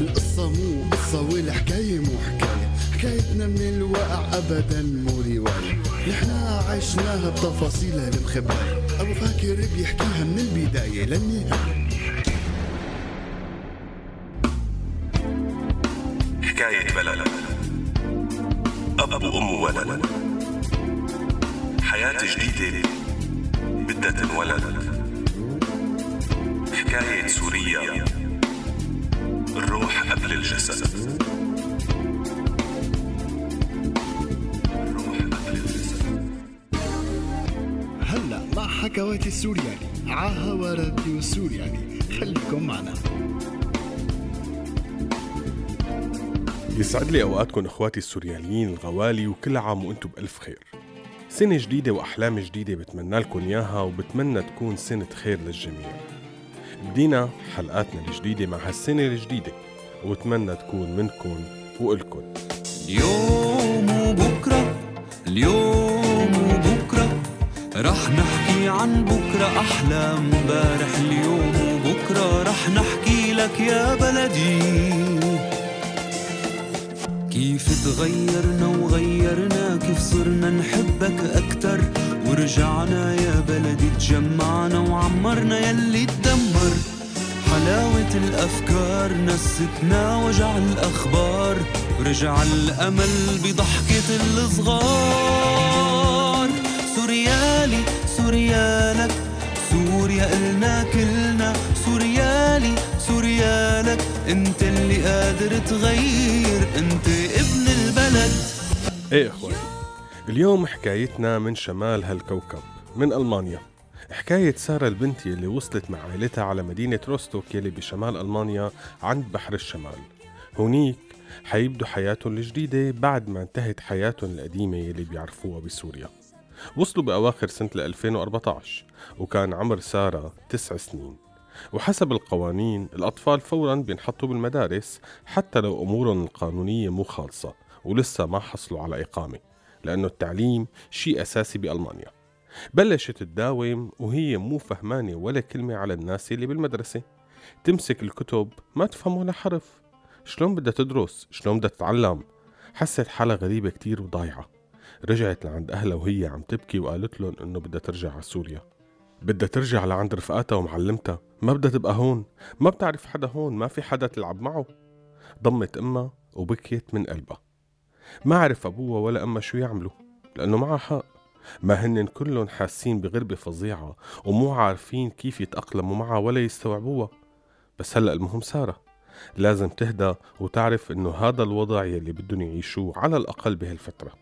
القصة مو قصة والحكاية مو حكاية. حكايتنا من الواقع أبدا مو رواية. نحنا عشناها بتفاصيلها المخباية أبو فاكر بيحكيها من البداية للنهاية. حكاية بلد. أب وأم وولد حياة جديدة بدها تنولد حكاية سوريا الروح قبل الجسد. الروح قبل الجسد. هلا مع حكواتي السورياني عاها راديو السورياني. خليكم معنا. يسعد لي أوقاتكم إخواتي السورياليين الغوالي وكل عام وأنتم بألف خير. سنة جديدة وأحلام جديدة بتمنى لكم إياها وبتمنى تكون سنة خير للجميع. بدينا حلقاتنا الجديدة مع هالسنة الجديدة وبتمنى تكون منكم وإلكم. اليوم وبكرة اليوم وبكرة رح نحكي عن بكرة أحلى امبارح اليوم وبكرة رح نحكي لك يا بلدي. كيف تغيرنا وغيرنا كيف صرنا نحبك أكتر. ورجعنا يا بلدي تجمعنا وعمرنا يلي تدمر. حلاوة الأفكار نستنا وجع الأخبار. ورجع الأمل بضحكة الصغار. سوريالي سوريالك سوريا إلنا كلنا. سوريالي سوريالك أنت اللي قادر تغير أنت إيه اخواتي اليوم حكايتنا من شمال هالكوكب من ألمانيا. حكاية سارة البنت اللي وصلت مع عائلتها على مدينة روستوك يلي بشمال ألمانيا عند بحر الشمال. هونيك حيبدوا حياتهم الجديدة بعد ما انتهت حياتهم القديمة يلي بيعرفوها بسوريا. وصلوا بأواخر سنة 2014 وكان عمر سارة تسع سنين. وحسب القوانين الأطفال فورا بينحطوا بالمدارس حتى لو أمورهم القانونية مو خالصة. ولسه ما حصلوا على إقامة لأنه التعليم شيء أساسي بألمانيا. بلشت تداوم وهي مو فهمانة ولا كلمة على الناس اللي بالمدرسة. تمسك الكتب ما تفهم ولا حرف. شلون بدها تدرس؟ شلون بدها تتعلم؟ حست حالها غريبة كتير وضايعة. رجعت لعند أهلها وهي عم تبكي وقالت لهم إنه بدها ترجع على سوريا. بدها ترجع لعند رفقاتها ومعلمتها. ما بدها تبقى هون. ما بتعرف حدا هون ما في حدا تلعب معه. ضمت أمها وبكيت من قلبها. ما عرف أبوها ولا أمها شو يعملوا لأنه معها حق. ما هن كلهم حاسين بغربة فظيعة ومو عارفين كيف يتأقلموا معها ولا يستوعبوها. بس هلأ المهم سارة لازم تهدى وتعرف إنه هذا الوضع يلي بدهم يعيشوه على الأقل بهالفترة.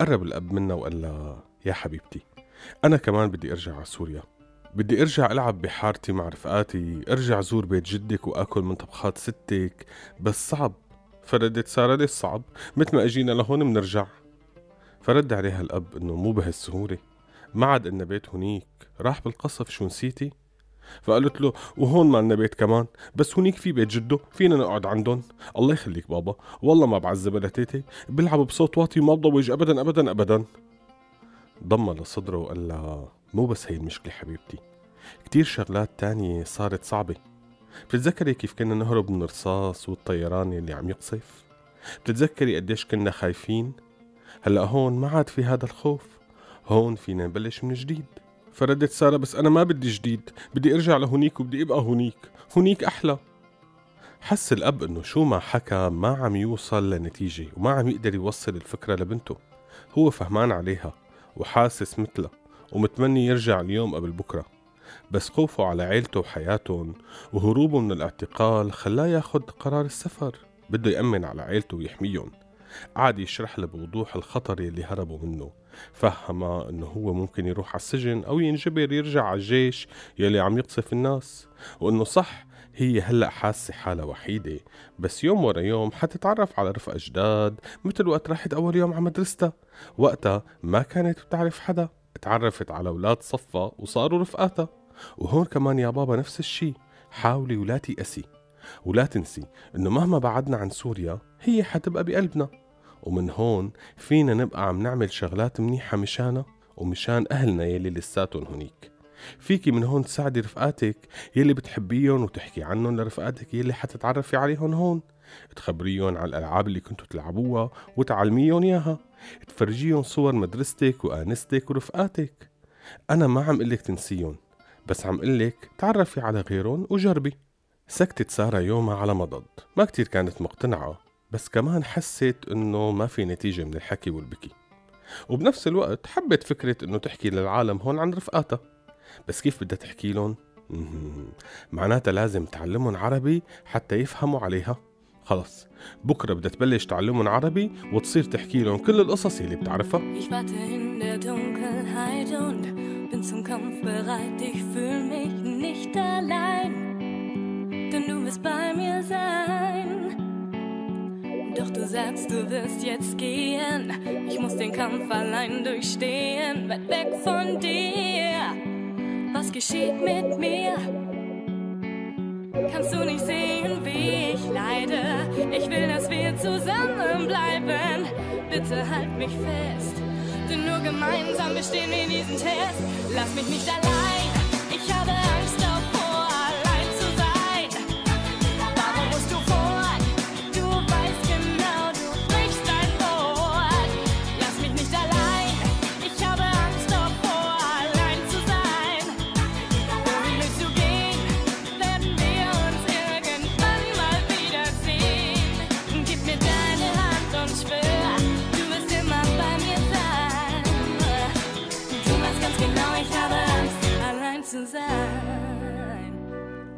قرب الأب منا وقال لها يا حبيبتي أنا كمان بدي أرجع على سوريا. بدي أرجع ألعب بحارتي مع رفقاتي أرجع زور بيت جدك وآكل من طبخات ستك. بس صعب. فردت سارة ليش صعب مثل ما أجينا لهون منرجع. فرد عليها الأب إنه مو بهالسهولة. ما عاد إلنا بيت هنيك. راح بالقصف شو نسيتي؟ فقالت له وهون ما لنا بيت كمان. بس هنيك في بيت جده فينا نقعد عندهم. الله يخليك بابا. والله ما بعذب ولا تيتي. بيلعبوا بصوت واطي وما بضوج. ابدا ابدا ابدا. ضمها لصدره وقال لها مو بس هي المشكلة حبيبتي. كتير شغلات تانية صارت صعبة. بتتذكري كيف كنا نهرب من الرصاص والطيران اللي عم يقصف؟ بتتذكري قديش كنا خايفين؟ هلأ هون ما عاد في هذا الخوف. هون فينا نبلش من جديد. فردت سارة بس أنا ما بدي جديد. بدي أرجع لهونيك وبدي أبقى هونيك. هونيك أحلى. حس الأب إنه شو ما حكى ما عم يوصل لنتيجة وما عم يقدر يوصل الفكرة لبنته. هو فهمان عليها وحاسس مثلها ومتمني يرجع اليوم قبل بكرة. بس خوفه على عيلته وحياتهم وهروبه من الاعتقال خلاه ياخد قرار السفر. بده يأمن على عيلته ويحميهم. قعد يشرح له بوضوح الخطر يلي هربوا منه. فهمها إنه هو ممكن يروح على السجن أو ينجبر يرجع على الجيش يلي عم يقصف الناس. وإنه صح هي هلأ حاسة حالها وحيدة. بس يوم ورا يوم حتتعرف على رفقة جداد مثل وقت راحت اول يوم على مدرستها. وقتها ما كانت بتعرف حدا. تعرفت على أولاد صفا وصاروا رفقاتها. وهون كمان يا بابا نفس الشي. حاولي ولا تيأسي ولا تنسي إنه مهما بعدنا عن سوريا هي حتبقى بقلبنا. ومن هون فينا نبقى عم نعمل شغلات منيحة مشانها ومشان أهلنا يلي لساتهم هنيك. فيكي من هون تساعدي رفقاتك يلي بتحبيهم وتحكي عنهم لرفقاتك يلي حتتعرفي عليهم هون. تخبريهم على الألعاب اللي كنتوا تلعبوها وتعلميهم إياها. تفرجيهم صور مدرستك وآنستك ورفقاتك. أنا ما عم قلك تنسيهم. بس عم قلك تعرفي على غيرهم وجربي. سكتت سارة يومها على مضض ما كتير كانت مقتنعة بس كمان حست إنه ما في نتيجة من الحكي والبكي. وبنفس الوقت حبت فكرة إنه تحكي للعالم هون عن رفقاتها. بس كيف بدها تحكي لهم؟ معناتها لازم تعلمهم عربي حتى يفهموا عليها. خلص بكرة بدها تبلش تعلمهم عربي وتصير تحكي لهم كل القصص اللي بتعرفها. Zum Kampf bereit. Ich fühle mich nicht allein, denn du wirst bei mir sein. Doch du sagst, du wirst jetzt gehen. Ich muss den Kampf allein durchstehen, weit weg von dir. Was geschieht mit mir? Kannst du nicht sehen, wie ich leide? Ich will, dass wir zusammenbleiben. Bitte halt mich fest, denn nur gemeinsam bestehen wir diesen Test. Lass mich nicht allein.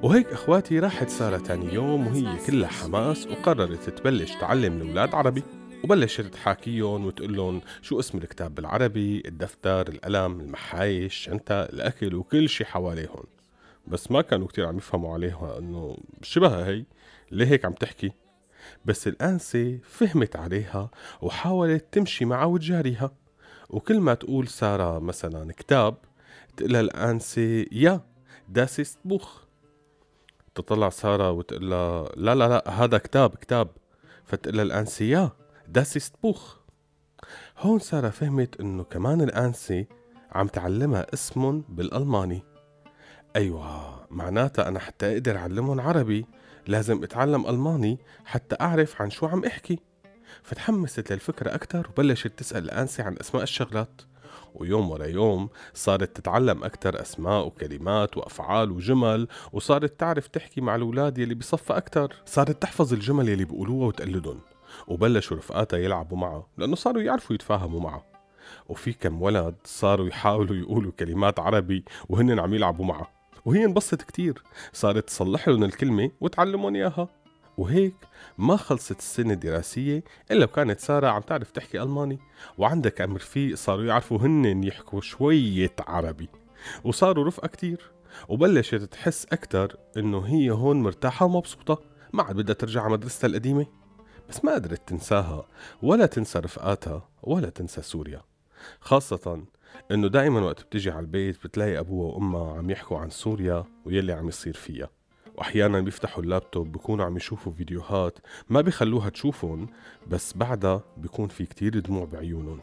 وهيك أخواتي راحت سارة تاني يوم وهي كلها حماس وقررت تبلش تعلم الأولاد عربي. وبلشت تحاكيهم وتقول شو اسم الكتاب بالعربي الدفتر القلم المحايش الشنطة الأكل وكل شي حواليهم. بس ما كانوا كتير عم يفهموا عليها إنه شبهها هي. ليه هيك عم تحكي؟ بس الأنسة فهمت عليها وحاولت تمشي معها وتجاريها. وكل ما تقول سارة مثلا كتاب تقلها الأنسة يا داسست بوخ. تطلع سارة وتقول لا لا لا هذا كتاب كتاب. فتقول لها الأنسة يا داسست بوخ هون سارة فهمت إنه كمان الأنسة عم تعلمها اسم بالألماني. أيوة معناتها أنا حتى أقدر أعلمهم عربي. لازم أتعلم ألماني حتى أعرف عن شو عم أحكي. فتحمست للفكرة أكتر وبلشت تسأل الأنسة عن أسماء الشغلات. ويوم ورا يوم صارت تتعلم أكتر أسماء وكلمات وأفعال وجمل وصارت تعرف تحكي مع الأولاد يلي بصفها أكتر. صارت تحفظ الجمل يلي بيقولوها وتقلدهم وبلشوا رفقاتها يلعبوا معها لأنه صاروا يعرفوا يتفاهموا معها. وفي كم ولد صاروا يحاولوا يقولوا كلمات عربي وهن عم يلعبوا معها وهي انبسطت كتير. صارت تصلح لهم الكلمة وتعلمهم إياها. وهيك ما خلصت السنة الدراسية إلا وكانت سارة عم تعرف تحكي ألماني. وعندك كم رفيق صاروا يعرفوا هن يحكوا شوية عربي. وصاروا رفقة كتير. وبلشت تحس أكتر إنه هي هون مرتاحة ومبسوطة. ما عاد بدها ترجع على مدرستها القديمة. بس ما قدرت تنساها. ولا تنسى رفقاتها ولا تنسى سوريا. خاصة إنه دائما وقت بتجي على البيت بتلاقي أبوها وأمها عم يحكوا عن سوريا ويلي عم يصير فيها. وأحيانا بيفتحوا اللابتوب بكونوا عم يشوفوا فيديوهات ما بيخلوها تشوفهم بس بعدها بيكون في كتير دموع بعيونهم.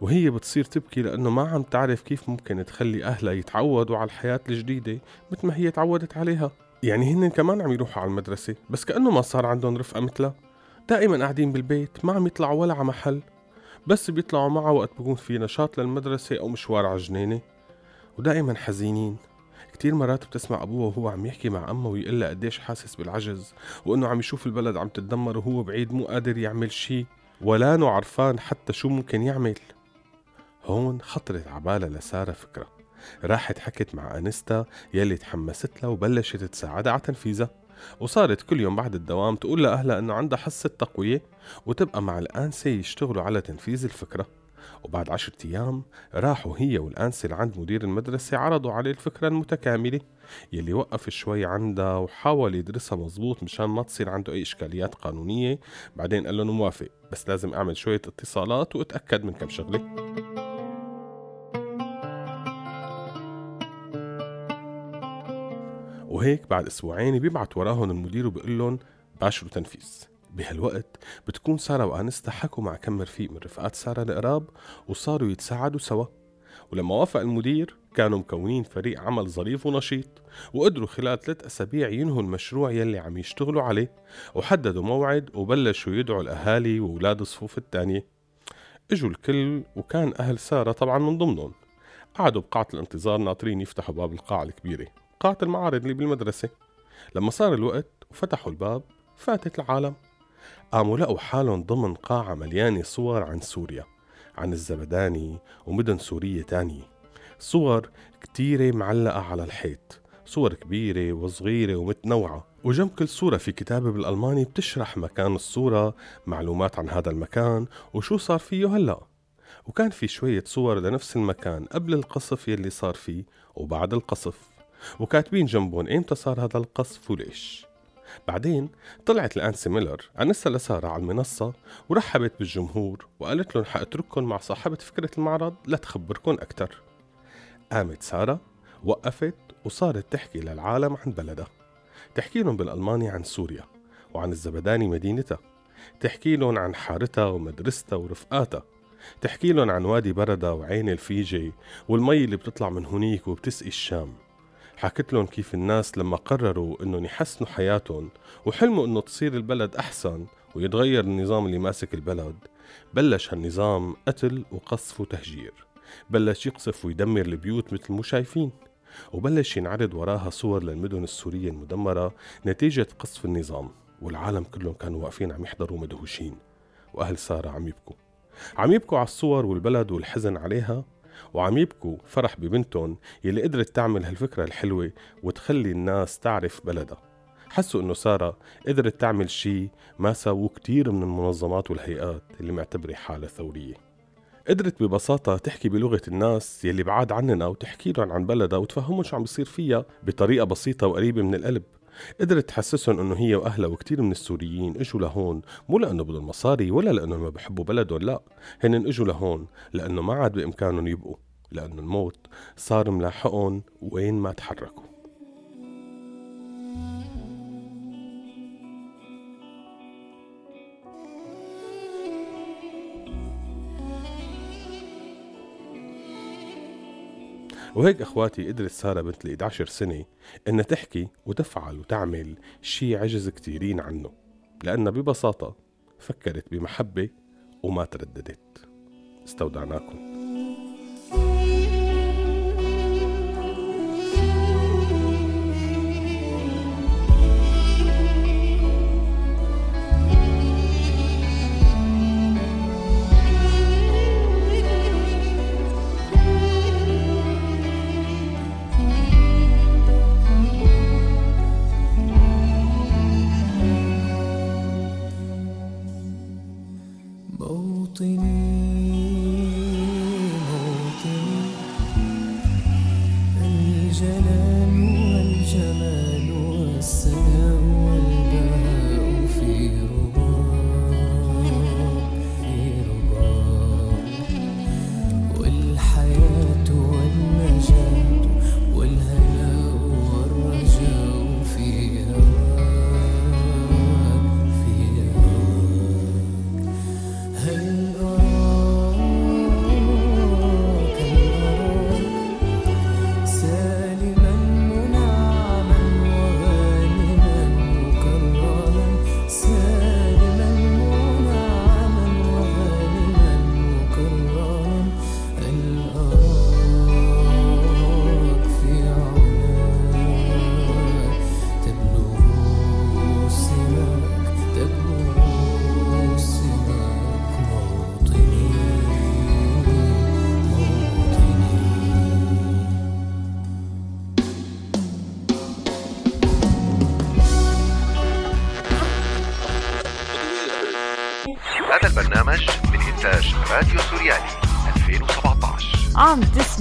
وهي بتصير تبكي لأنه ما عم تعرف كيف ممكن تخلي أهلها يتعودوا على الحياة الجديدة مثل ما هي تعودت عليها. يعني هن كمان عم يروحوا على المدرسة بس كأنه ما صار عندهم رفقة مثلها. دائما قاعدين بالبيت ما عم يطلعوا ولا على محل بس بيطلعوا معها وقت بكون في نشاط للمدرسة أو مشوار على الجنينة. ودائما حزينين. كتير مرات بتسمع أبوها وهو عم يحكي مع أمه ويقول لها قديش حاسس بالعجز وإنه عم يشوف البلد عم تتدمر وهو بعيد مو قادر يعمل شي ولا عرفان حتى شو ممكن يعمل. هون خطرت عبالها لسارة فكرة. راحت حكت مع أنستا يلي تحمست لها وبلشت تساعدها على تنفيذها وصارت كل يوم بعد الدوام تقول لأهلها إنه عندها حصة تقوية وتبقى مع الأنسة يشتغلوا على تنفيذ الفكرة. وبعد عشرة أيام راحوا هي والأنسة لعند مدير المدرسة عرضوا عليه الفكرة المتكاملة يلي وقف شوي عندها وحاول يدرسها مزبوط مشان ما تصير عنده أي إشكاليات قانونية. بعدين قال لهم موافق بس لازم أعمل شوية اتصالات وأتأكد من كم شغلة. وهيك بعد أسبوعين بيبعت وراهم المدير وبيقول لهم باشروا تنفيذ. بهالوقت بتكون سارة وأنستا حكوا مع كم رفيق من رفقات سارة القراب وصاروا يتساعدوا سوا. ولما وافق المدير كانوا مكونين فريق عمل ظريف ونشيط وقدروا خلال ثلاث أسابيع ينهوا المشروع يلي عم يشتغلوا عليه وحددوا موعد وبلشوا يدعوا الأهالي وأولاد الصفوف الثانية. إجوا الكل وكان أهل سارة طبعا من ضمنهم. قعدوا بقاعة الانتظار ناطرين يفتحوا باب القاعة الكبيرة قاعة المعارض اللي بالمدرسة. لما صار الوقت وفتحوا الباب فاتت العالم. قاموا لقوا حالهم ضمن قاعة مليانة صور عن سوريا عن الزبداني ومدن سورية تانية صور كتيرة معلقة على الحيط صور كبيرة وصغيرة ومتنوعة. وجنب كل صورة في كتابة بالألماني بتشرح مكان الصورة معلومات عن هذا المكان وشو صار فيه هلأ. وكان في شوية صور لنفس المكان قبل القصف يلي صار فيه وبعد القصف. وكاتبين جنبهم ايمتى صار هذا القصف وليش. بعدين طلعت الأنسي ميلر أنسة لسارة على المنصة ورحبت بالجمهور وقالت لهم حأترككم مع صاحبة فكرة المعرض لتخبركم أكتر. قامت سارة وقفت وصارت تحكي للعالم عن بلدها. تحكي لهم بالألماني عن سوريا وعن الزبداني مدينتها. تحكي لهم عن حارتها ومدرستها ورفقاتها. تحكي لهم عن وادي بردة وعين الفيجي والمي اللي بتطلع من هنيك وبتسقي الشام. حكت لهم كيف الناس لما قرروا إنهم يحسنوا حياتهم وحلموا إنه تصير البلد أحسن ويتغير النظام اللي ماسك البلد بلش هالنظام قتل وقصف وتهجير بلش يقصف ويدمر البيوت مثل مو شايفين وبلش ينعرض وراها صور للمدن السورية المدمرة نتيجة قصف النظام والعالم كلهم كانوا واقفين عم يحضروا مدهوشين وأهل سارة عم يبكوا عم يبكوا على الصور والبلد والحزن عليها وعم يبكوا فرح ببنتهم يلي قدرت تعمل هالفكرة الحلوة وتخلي الناس تعرف بلدها. حسوا إنه سارة قدرت تعمل شي ما ساووه كتير من المنظمات والهيئات اللي معتبرة حالها ثورية. قدرت ببساطة تحكي بلغة الناس يلي بعاد عننا وتحكي لهم عن بلدها وتفهمهم شو عم بيصير فيها بطريقة بسيطة وقريبة من القلب. قدرت تحسسهم إنه هي وأهلها وكثير من السوريين إجوا لهون مو لأنه بدهم مصاري ولا لأنه ما بحبوا بلدهم لا. هن إجوا لهون لأنه ما عاد بإمكانهم يبقوا لأنه الموت صار ملاحقهم وين ما تحركوا. وهيك إخواتي قدرت سارة بنت ال 11 سنة إنها تحكي وتفعل وتعمل شي عجز كتيرين عنه لأنها ببساطة فكرت بمحبة وما ترددت. استودعناكم.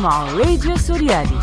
عم تسمعوا راديو سوريالي